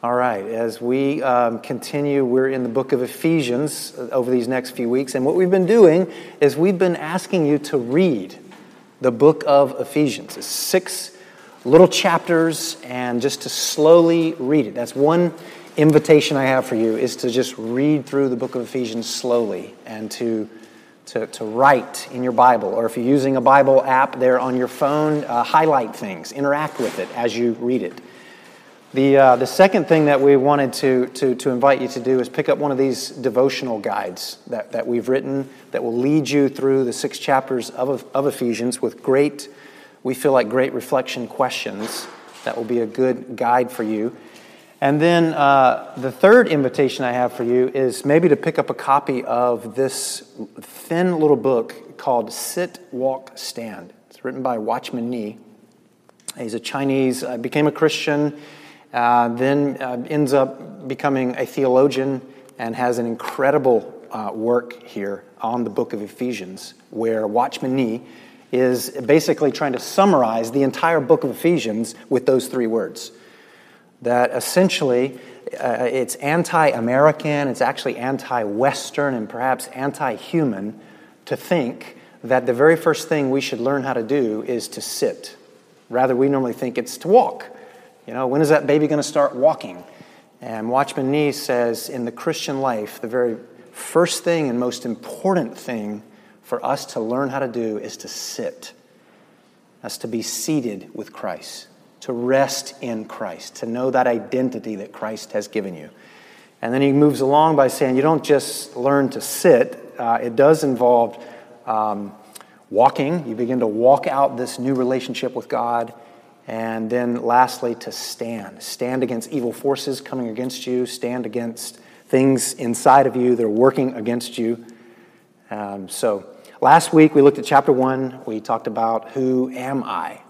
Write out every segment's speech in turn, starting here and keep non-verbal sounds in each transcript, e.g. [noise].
All right, as we um, continue, we're in the book of Ephesians over these next few weeks. And what we've been doing is we've been asking you to read the book of Ephesians. It's six little chapters, and just to slowly read it. That's one invitation I have for you is to just read through the book of Ephesians slowly and to, to, to write in your Bible. Or if you're using a Bible app there on your phone, uh, highlight things, interact with it as you read it. The, uh, the second thing that we wanted to, to, to invite you to do is pick up one of these devotional guides that, that we've written that will lead you through the six chapters of, of Ephesians with great, we feel like great reflection questions that will be a good guide for you. And then uh, the third invitation I have for you is maybe to pick up a copy of this thin little book called Sit, Walk, Stand. It's written by Watchman Nee. He's a Chinese, uh, became a Christian uh, then uh, ends up becoming a theologian and has an incredible uh, work here on the book of Ephesians, where Watchman Nee is basically trying to summarize the entire book of Ephesians with those three words. That essentially uh, it's anti American, it's actually anti Western, and perhaps anti human to think that the very first thing we should learn how to do is to sit. Rather, we normally think it's to walk. You know, when is that baby going to start walking? And Watchman Nee says in the Christian life, the very first thing and most important thing for us to learn how to do is to sit. That's to be seated with Christ, to rest in Christ, to know that identity that Christ has given you. And then he moves along by saying you don't just learn to sit, uh, it does involve um, walking. You begin to walk out this new relationship with God. And then lastly, to stand. Stand against evil forces coming against you, stand against things inside of you that are working against you. Um, so, last week we looked at chapter one. We talked about who am I?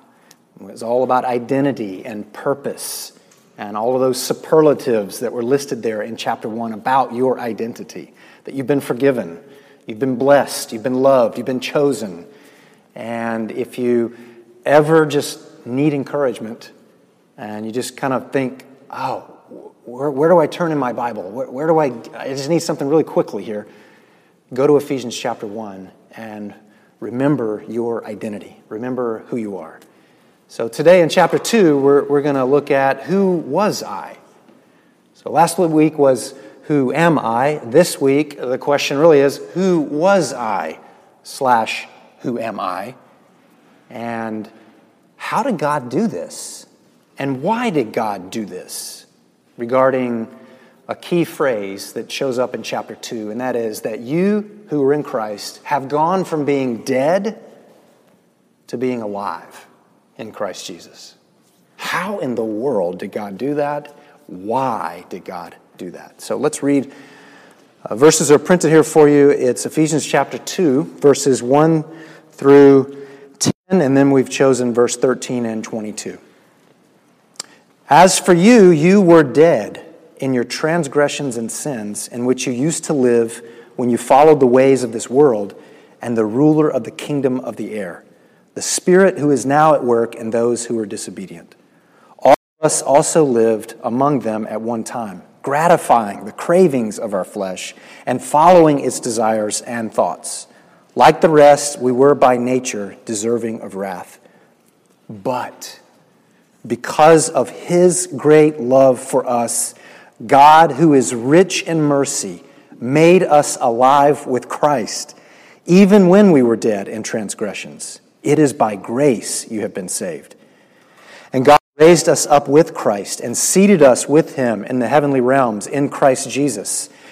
It was all about identity and purpose and all of those superlatives that were listed there in chapter one about your identity that you've been forgiven, you've been blessed, you've been loved, you've been chosen. And if you ever just need encouragement and you just kind of think, oh, where, where do I turn in my Bible? Where, where do I, I just need something really quickly here. Go to Ephesians chapter 1 and remember your identity. Remember who you are. So today in chapter 2, we're, we're going to look at who was I? So last week was who am I? This week, the question really is who was I? Slash, who am I? And how did God do this? And why did God do this? Regarding a key phrase that shows up in chapter 2, and that is that you who are in Christ have gone from being dead to being alive in Christ Jesus. How in the world did God do that? Why did God do that? So let's read. Uh, verses are printed here for you. It's Ephesians chapter 2, verses 1 through and then we've chosen verse 13 and 22. As for you, you were dead in your transgressions and sins, in which you used to live when you followed the ways of this world and the ruler of the kingdom of the air, the Spirit who is now at work in those who are disobedient. All of us also lived among them at one time, gratifying the cravings of our flesh and following its desires and thoughts. Like the rest, we were by nature deserving of wrath. But because of his great love for us, God, who is rich in mercy, made us alive with Christ, even when we were dead in transgressions. It is by grace you have been saved. And God raised us up with Christ and seated us with him in the heavenly realms in Christ Jesus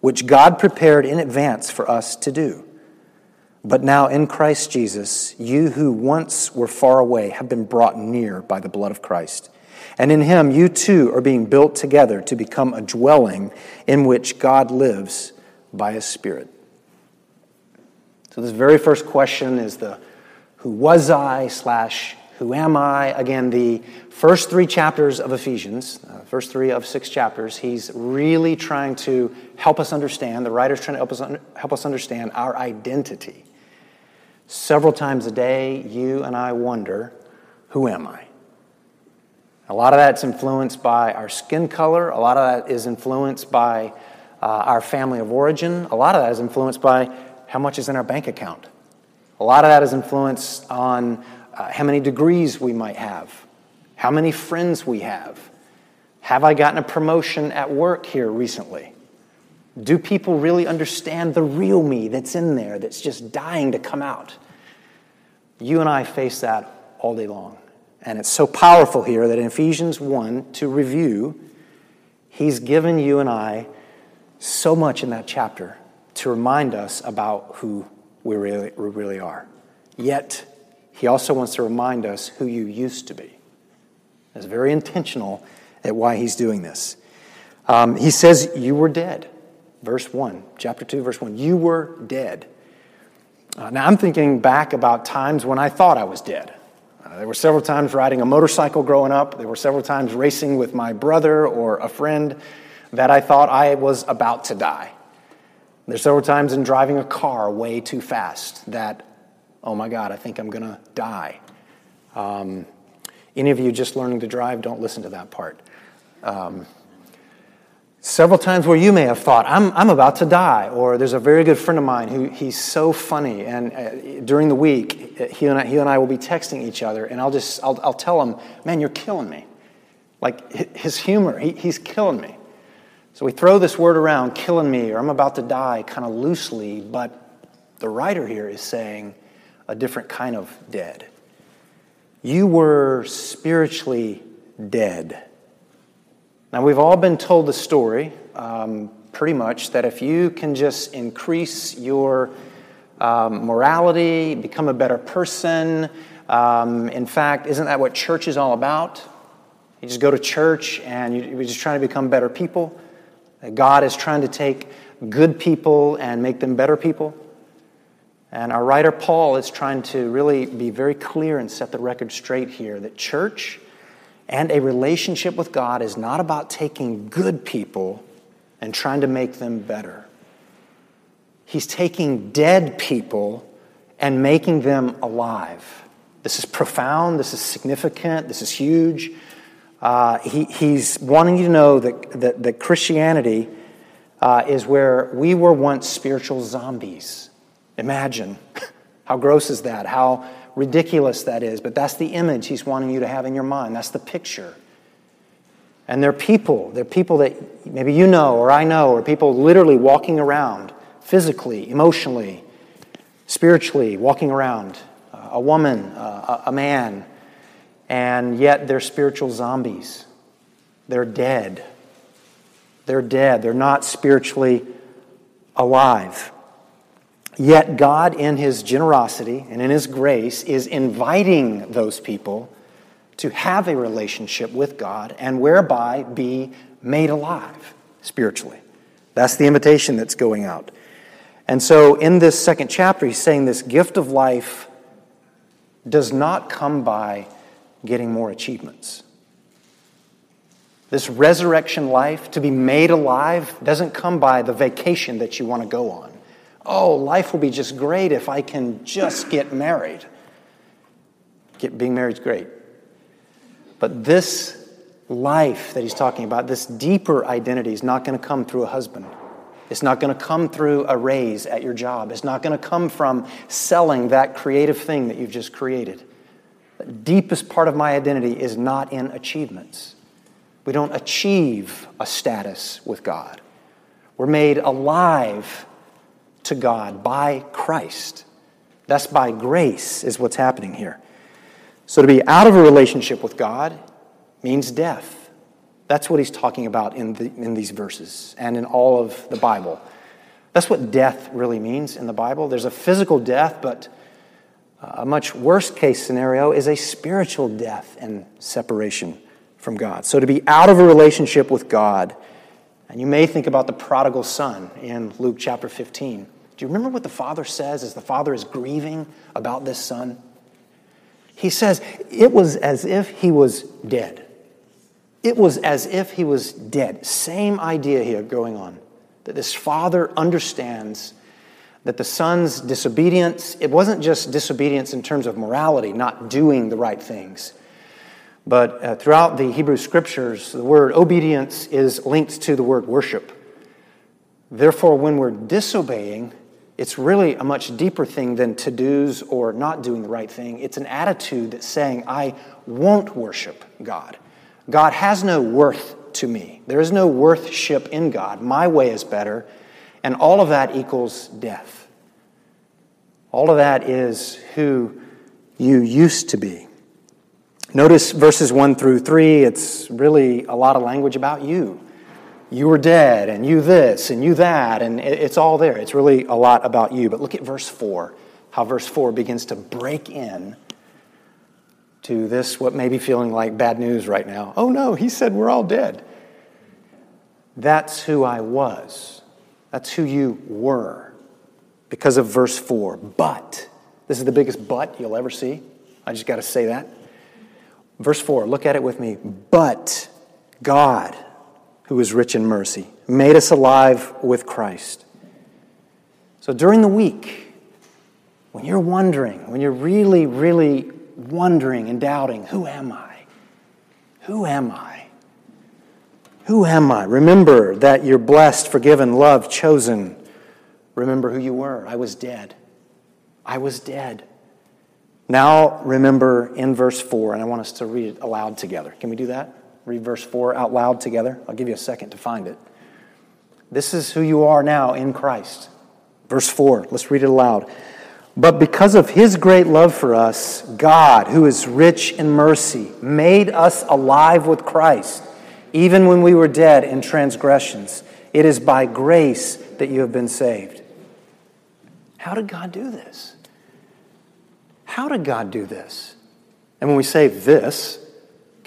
which God prepared in advance for us to do. But now in Christ Jesus, you who once were far away have been brought near by the blood of Christ. And in him, you too are being built together to become a dwelling in which God lives by his Spirit. So, this very first question is the who was I slash who am I? Again, the first three chapters of Ephesians, uh, first three of six chapters, he's really trying to help us understand, the writer's trying to help us, help us understand our identity. Several times a day, you and I wonder, who am I? A lot of that's influenced by our skin color. A lot of that is influenced by uh, our family of origin. A lot of that is influenced by how much is in our bank account. A lot of that is influenced on uh, how many degrees we might have, how many friends we have. Have I gotten a promotion at work here recently? Do people really understand the real me that's in there that's just dying to come out? You and I face that all day long. And it's so powerful here that in Ephesians 1, to review, he's given you and I so much in that chapter to remind us about who we really, we really are. Yet, he also wants to remind us who you used to be. It's very intentional at why he's doing this. Um, he says, You were dead. Verse 1, chapter 2, verse 1. You were dead. Uh, now, I'm thinking back about times when I thought I was dead. Uh, there were several times riding a motorcycle growing up. There were several times racing with my brother or a friend that I thought I was about to die. There's several times in driving a car way too fast that, oh my God, I think I'm going to die. Um, any of you just learning to drive, don't listen to that part. Um, several times where you may have thought, I'm, I'm about to die. Or there's a very good friend of mine who he's so funny. And uh, during the week, he and, I, he and I will be texting each other. And I'll just, I'll, I'll tell him, man, you're killing me. Like his humor, he, he's killing me. So we throw this word around, killing me, or I'm about to die, kind of loosely, but the writer here is saying a different kind of dead. You were spiritually dead. Now, we've all been told the story, um, pretty much, that if you can just increase your um, morality, become a better person, um, in fact, isn't that what church is all about? You just go to church and you, you're just trying to become better people. God is trying to take good people and make them better people. And our writer Paul is trying to really be very clear and set the record straight here that church and a relationship with God is not about taking good people and trying to make them better. He's taking dead people and making them alive. This is profound, this is significant, this is huge. Uh, he, he's wanting you to know that, that, that Christianity uh, is where we were once spiritual zombies. Imagine. How gross is that? How ridiculous that is. But that's the image he's wanting you to have in your mind. That's the picture. And they're people. They're people that maybe you know or I know, or people literally walking around physically, emotionally, spiritually, walking around. Uh, a woman, uh, a man, and yet they're spiritual zombies. They're dead. They're dead. They're not spiritually alive. Yet God, in His generosity and in His grace, is inviting those people to have a relationship with God and whereby be made alive spiritually. That's the invitation that's going out. And so, in this second chapter, he's saying this gift of life does not come by getting more achievements. This resurrection life, to be made alive, doesn't come by the vacation that you want to go on. Oh, life will be just great if I can just get married. Get, being married is great. But this life that he's talking about, this deeper identity, is not going to come through a husband. It's not going to come through a raise at your job. It's not going to come from selling that creative thing that you've just created. The deepest part of my identity is not in achievements. We don't achieve a status with God. We're made alive to God by Christ. That's by grace, is what's happening here. So to be out of a relationship with God means death. That's what he's talking about in, the, in these verses and in all of the Bible. That's what death really means in the Bible. There's a physical death, but a much worse case scenario is a spiritual death and separation from God. So to be out of a relationship with God, and you may think about the prodigal son in Luke chapter 15. Do you remember what the father says as the father is grieving about this son? He says, It was as if he was dead. It was as if he was dead. Same idea here going on. That this father understands that the son's disobedience, it wasn't just disobedience in terms of morality, not doing the right things. But uh, throughout the Hebrew scriptures, the word obedience is linked to the word worship. Therefore, when we're disobeying, it's really a much deeper thing than to do's or not doing the right thing. It's an attitude that's saying, I won't worship God. God has no worth to me. There is no worthship in God. My way is better. And all of that equals death. All of that is who you used to be. Notice verses 1 through 3, it's really a lot of language about you. You were dead, and you this, and you that, and it's all there. It's really a lot about you. But look at verse 4, how verse 4 begins to break in to this, what may be feeling like bad news right now. Oh no, he said we're all dead. That's who I was. That's who you were because of verse 4. But, this is the biggest but you'll ever see. I just got to say that. Verse 4, look at it with me. But God, who is rich in mercy, made us alive with Christ. So during the week, when you're wondering, when you're really, really wondering and doubting, who am I? Who am I? Who am I? Remember that you're blessed, forgiven, loved, chosen. Remember who you were. I was dead. I was dead. Now, remember in verse 4, and I want us to read it aloud together. Can we do that? Read verse 4 out loud together. I'll give you a second to find it. This is who you are now in Christ. Verse 4, let's read it aloud. But because of his great love for us, God, who is rich in mercy, made us alive with Christ, even when we were dead in transgressions. It is by grace that you have been saved. How did God do this? How did God do this? And when we say this,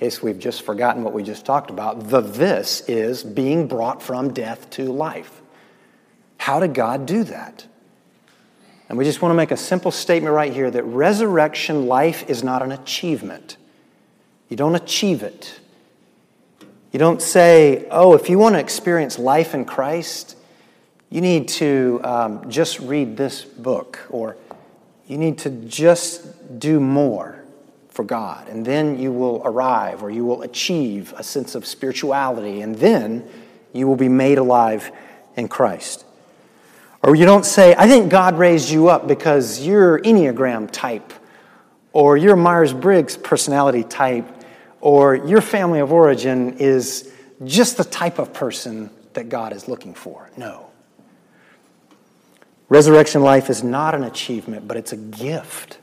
in case we've just forgotten what we just talked about, the this is being brought from death to life. How did God do that? And we just want to make a simple statement right here that resurrection life is not an achievement. You don't achieve it. You don't say, oh, if you want to experience life in Christ, you need to um, just read this book or you need to just do more for God, and then you will arrive or you will achieve a sense of spirituality, and then you will be made alive in Christ. Or you don't say, I think God raised you up because you're Enneagram type, or you're Myers Briggs personality type, or your family of origin is just the type of person that God is looking for. No. Resurrection life is not an achievement, but it's a gift.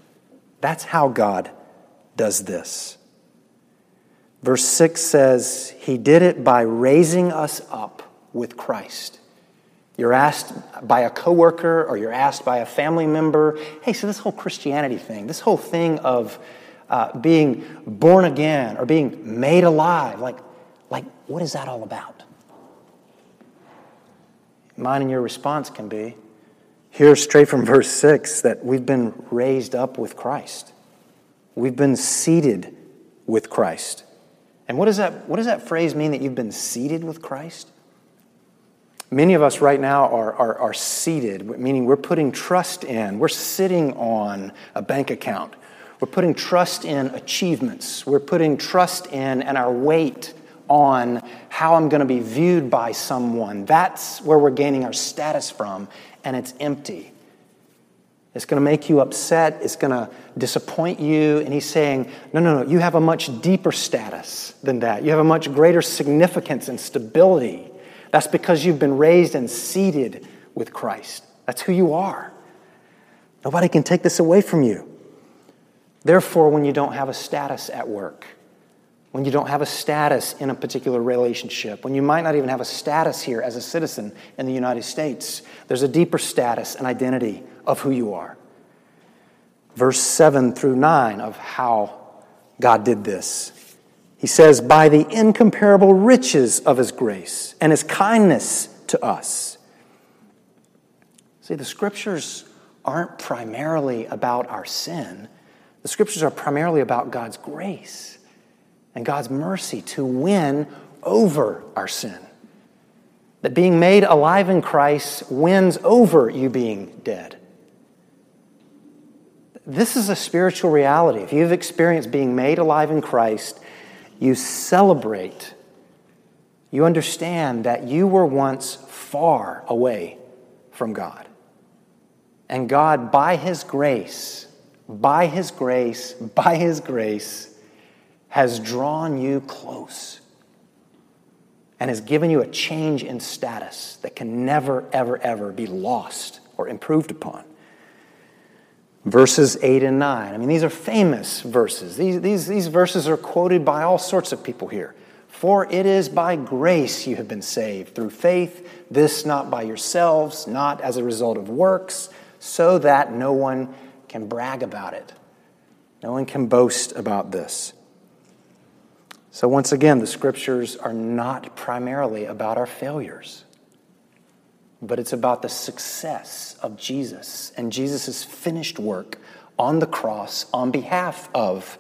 That's how God does this. Verse 6 says, He did it by raising us up with Christ. You're asked by a coworker or you're asked by a family member, hey, so this whole Christianity thing, this whole thing of uh, being born again or being made alive, like, like, what is that all about? Mine and your response can be, here straight from verse 6 that we've been raised up with Christ. We've been seated with Christ. And what does that, what does that phrase mean that you've been seated with Christ? Many of us right now are, are, are seated, meaning we're putting trust in, we're sitting on a bank account. We're putting trust in achievements. We're putting trust in and our weight on how I'm going to be viewed by someone. That's where we're gaining our status from and it's empty. It's going to make you upset. It's going to disappoint you. And he's saying, no, no, no, you have a much deeper status than that. You have a much greater significance and stability. That's because you've been raised and seated with Christ. That's who you are. Nobody can take this away from you. Therefore, when you don't have a status at work, when you don't have a status in a particular relationship, when you might not even have a status here as a citizen in the United States. There's a deeper status and identity of who you are. Verse 7 through 9 of how God did this. He says, by the incomparable riches of his grace and his kindness to us. See, the scriptures aren't primarily about our sin, the scriptures are primarily about God's grace and God's mercy to win over our sin. That being made alive in Christ wins over you being dead. This is a spiritual reality. If you've experienced being made alive in Christ, you celebrate. You understand that you were once far away from God. And God, by His grace, by His grace, by His grace, has drawn you close and has given you a change in status that can never, ever, ever be lost or improved upon. Verses 8 and 9. I mean, these are famous verses. These, these, these verses are quoted by all sorts of people here. For it is by grace you have been saved, through faith, this not by yourselves, not as a result of works, so that no one can brag about it. No one can boast about this. So, once again, the scriptures are not primarily about our failures, but it's about the success of Jesus and Jesus' finished work on the cross on behalf of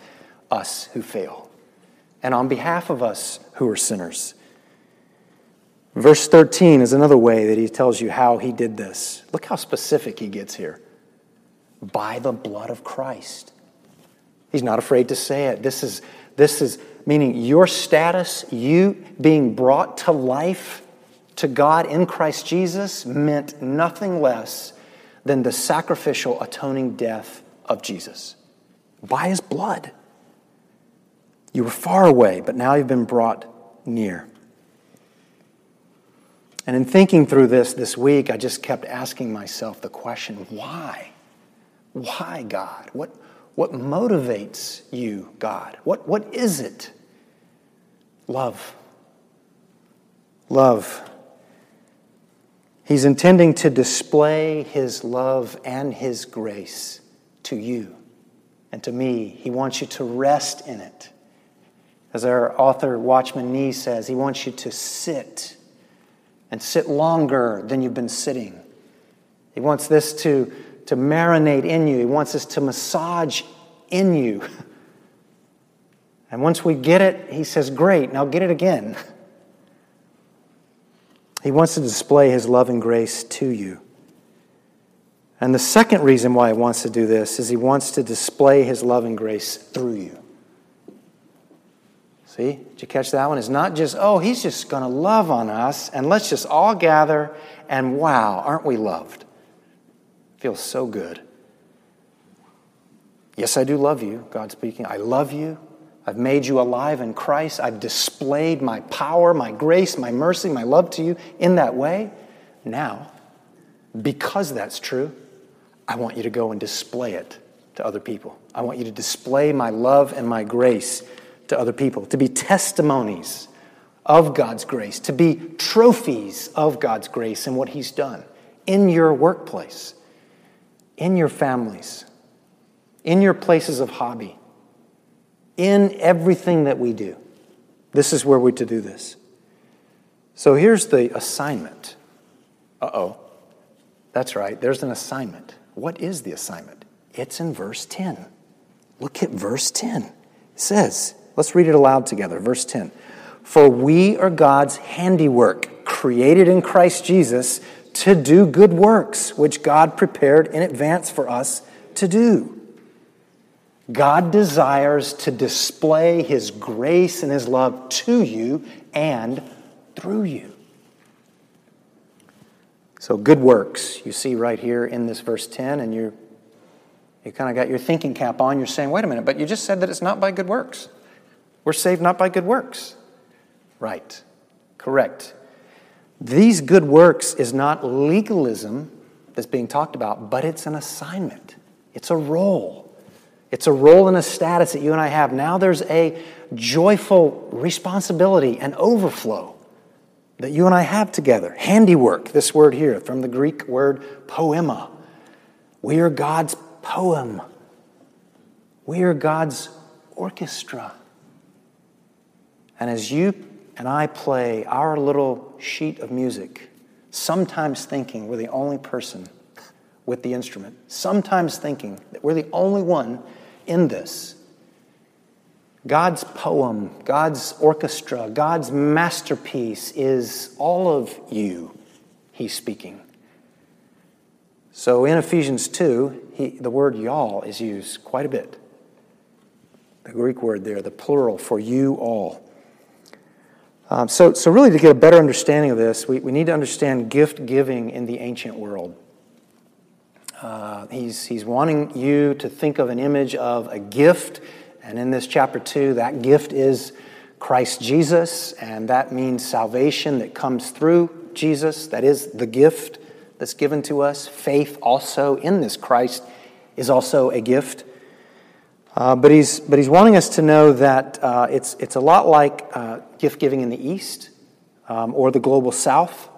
us who fail and on behalf of us who are sinners. Verse 13 is another way that he tells you how he did this. Look how specific he gets here by the blood of Christ. He's not afraid to say it. This is, this is meaning your status, you being brought to life to God in Christ Jesus, meant nothing less than the sacrificial atoning death of Jesus by his blood. You were far away, but now you've been brought near. And in thinking through this this week, I just kept asking myself the question why? Why, God? What, what motivates you, God? What, what is it? Love. Love. He's intending to display his love and his grace to you and to me. He wants you to rest in it. As our author, Watchman Nee, says, he wants you to sit and sit longer than you've been sitting. He wants this to, to marinate in you, He wants this to massage in you. [laughs] And once we get it, He says, Great, now get it again. [laughs] He wants to display His love and grace to you. And the second reason why He wants to do this is He wants to display His love and grace through you. See, did you catch that one? It's not just, oh, he's just going to love on us and let's just all gather and wow, aren't we loved? Feels so good. Yes, I do love you, God speaking. I love you. I've made you alive in Christ. I've displayed my power, my grace, my mercy, my love to you in that way. Now, because that's true, I want you to go and display it to other people. I want you to display my love and my grace to other people, to be testimonies of God's grace, to be trophies of God's grace and what He's done in your workplace, in your families, in your places of hobby, in everything that we do. This is where we're to do this. So here's the assignment. Uh oh. That's right, there's an assignment. What is the assignment? It's in verse 10. Look at verse 10. It says, Let's read it aloud together. Verse 10. For we are God's handiwork, created in Christ Jesus to do good works, which God prepared in advance for us to do. God desires to display His grace and His love to you and through you. So, good works, you see right here in this verse 10, and you you kind of got your thinking cap on. You're saying, wait a minute, but you just said that it's not by good works. We're saved not by good works. Right. Correct. These good works is not legalism that's being talked about, but it's an assignment. It's a role. It's a role and a status that you and I have. Now there's a joyful responsibility and overflow that you and I have together. Handiwork, this word here, from the Greek word poema. We are God's poem. We are God's orchestra. And as you and I play our little sheet of music, sometimes thinking we're the only person with the instrument, sometimes thinking that we're the only one in this, God's poem, God's orchestra, God's masterpiece is all of you, he's speaking. So in Ephesians 2, he, the word y'all is used quite a bit. The Greek word there, the plural for you all. Um, so, so, really, to get a better understanding of this, we, we need to understand gift giving in the ancient world. Uh, he's, he's wanting you to think of an image of a gift and in this chapter 2, that gift is Christ Jesus, and that means salvation that comes through Jesus. That is the gift that's given to us. Faith also in this Christ is also a gift. Uh, but, he's, but he's wanting us to know that uh, it's, it's a lot like uh, gift giving in the East um, or the global South,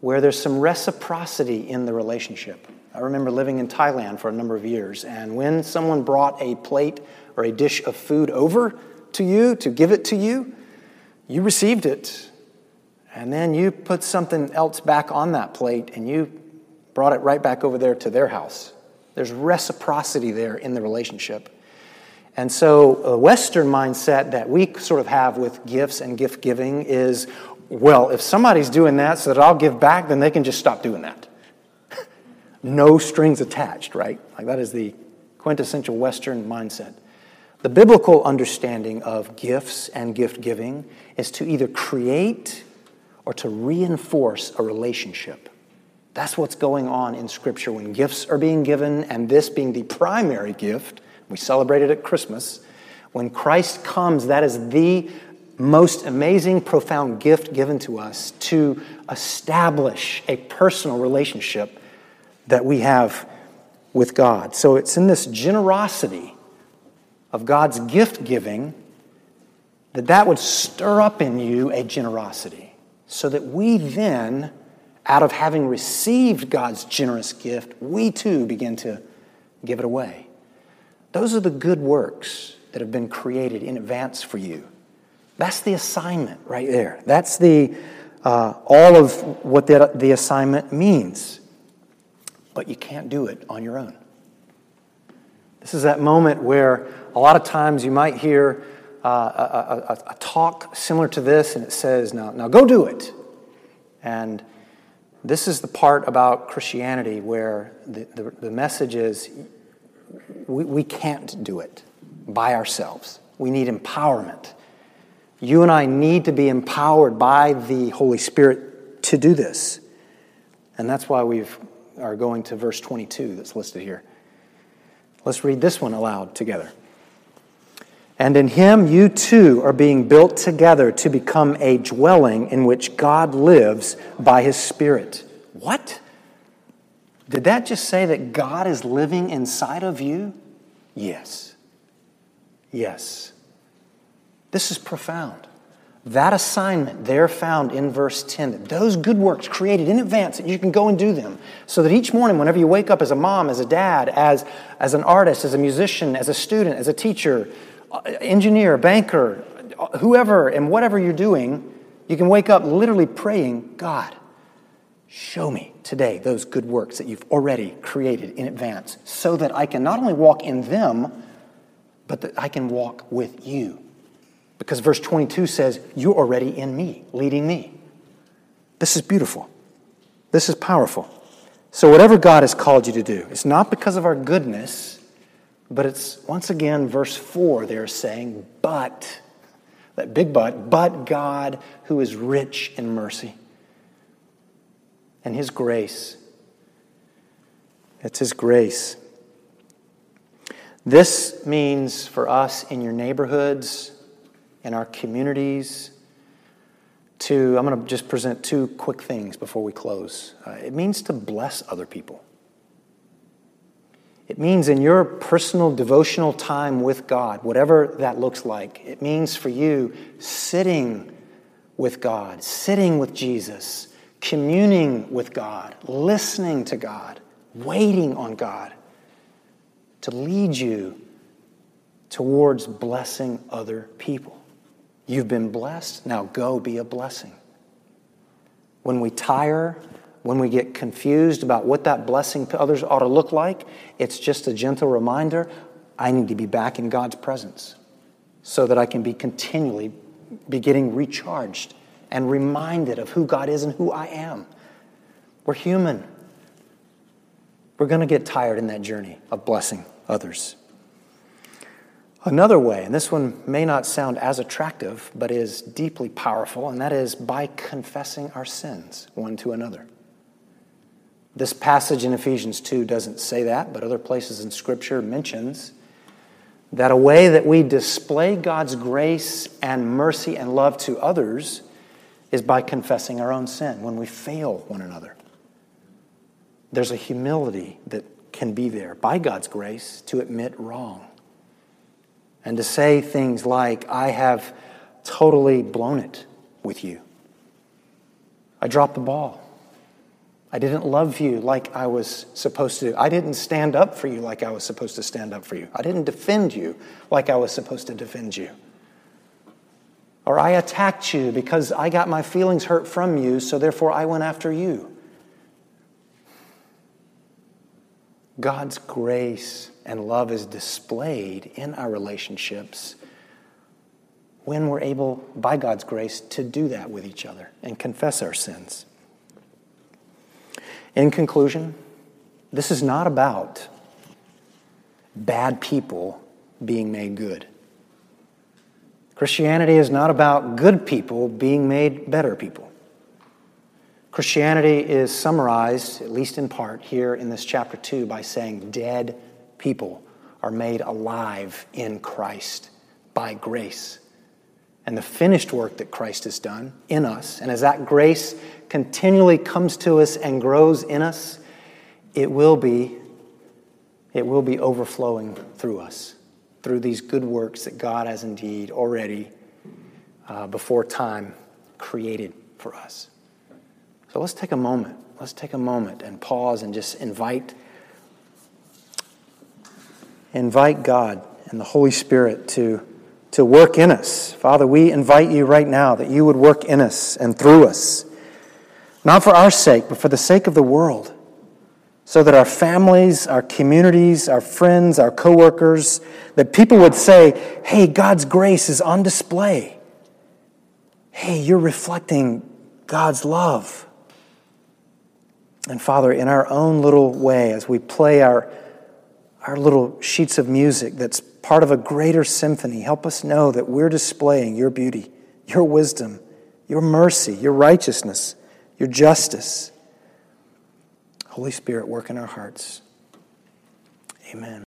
where there's some reciprocity in the relationship. I remember living in Thailand for a number of years, and when someone brought a plate or a dish of food over to you to give it to you, you received it. And then you put something else back on that plate and you brought it right back over there to their house. There's reciprocity there in the relationship. And so, a Western mindset that we sort of have with gifts and gift giving is well, if somebody's doing that so that I'll give back, then they can just stop doing that. No strings attached, right? Like that is the quintessential Western mindset. The biblical understanding of gifts and gift giving is to either create or to reinforce a relationship. That's what's going on in Scripture when gifts are being given, and this being the primary gift. We celebrate it at Christmas. When Christ comes, that is the most amazing, profound gift given to us to establish a personal relationship that we have with God. So it's in this generosity of God's gift giving, that that would stir up in you a generosity, so that we then, out of having received God's generous gift, we too begin to give it away. Those are the good works that have been created in advance for you. That's the assignment right there. That's the uh, all of what the, the assignment means. But you can't do it on your own. This is that moment where a lot of times you might hear uh, a, a, a, talk similar to this, and it says, now, now go do it. And this is the part about Christianity where the, the, the message is we, we can't do it by ourselves. We need empowerment. You and I need to be empowered by the Holy Spirit to do this. And that's why we are going to verse 22 that's listed here. Let's read this one aloud together. And in him you too are being built together to become a dwelling in which God lives by his Spirit. What? Did that just say that God is living inside of you? Yes. Yes. This is profound. That assignment there found in verse 10, those good works created in advance that you can go and do them. So that each morning, whenever you wake up as a mom, as a dad, as, as an artist, as a musician, as a student, as a teacher, uh, engineer, banker, whoever, and whatever you're doing, you can wake up literally praying, God, show me today those good works that you've already created in advance so that I can not only walk in them, but that I can walk with you. Because verse 22 says, You're already in me, leading me. This is beautiful. This is powerful. So, whatever God has called you to do, it's not because of our goodness but it's once again verse 4 they're saying, but, that big but, but God who is rich in mercy and his grace. It's his grace. This means for us in your neighborhoods, in our communities, to, I'm going to just present two quick things before we close. Uh, it means to bless other people. It means in your personal devotional time with God, whatever that looks like, it means for you sitting with God, sitting with Jesus, communing with God, listening to God, waiting on God to lead you towards blessing other people. You've been blessed. Now go be a blessing. When we tire, when we get confused about what that blessing to others ought to look like, it's just a gentle reminder I need to be back in God's presence so that I can be continually be getting recharged and reminded of who God is and who I am. We're human. We're going to get tired in that journey of blessing others. Another way, and this one may not sound as attractive, but is deeply powerful, and that is by confessing our sins one to another. This passage in Ephesians 2 doesn't say that, but other places in Scripture mentions that a way that we display God's grace and mercy and love to others is by confessing our own sin when we fail one another. There's a humility that can be there by God's grace to admit wrong and to say things like, I have totally blown it with you. I dropped the ball. I didn't love you like I was supposed to. I didn't stand up for you like I was supposed to stand up for you. I didn't defend you like I was supposed to defend you. Or I attacked you because I got my feelings hurt from you, so therefore I went after you. God's grace and love is displayed in our relationships when we're able, by God's grace, to do that with each other and confess our sins. In conclusion, this is not about bad people being made good. Christianity is not about good people being made better people. Christianity is summarized, at least in part, here in this chapter 2 by saying dead people are made alive in Christ by grace. And the finished work that Christ has done in us, and as that grace continually comes to us and grows in us, it will be it will be overflowing through us, through these good works that God has indeed already, uh, before time, created for us. So let's take a moment. Let's take a moment and pause and just invite invite God and the Holy Spirit to, to work in us. Father, we invite you right now that you would work in us and through us, not for our sake, but for the sake of the world, so that our families, our communities, our friends, our coworkers, that people would say, hey, God's grace is on display. Hey, you're reflecting God's love. And Father, in our own little way, as we play our our little sheets of music that's part of a greater symphony. Help us know that we're displaying your beauty, your wisdom, your mercy, your righteousness, your justice. Holy Spirit, work in our hearts. Amen.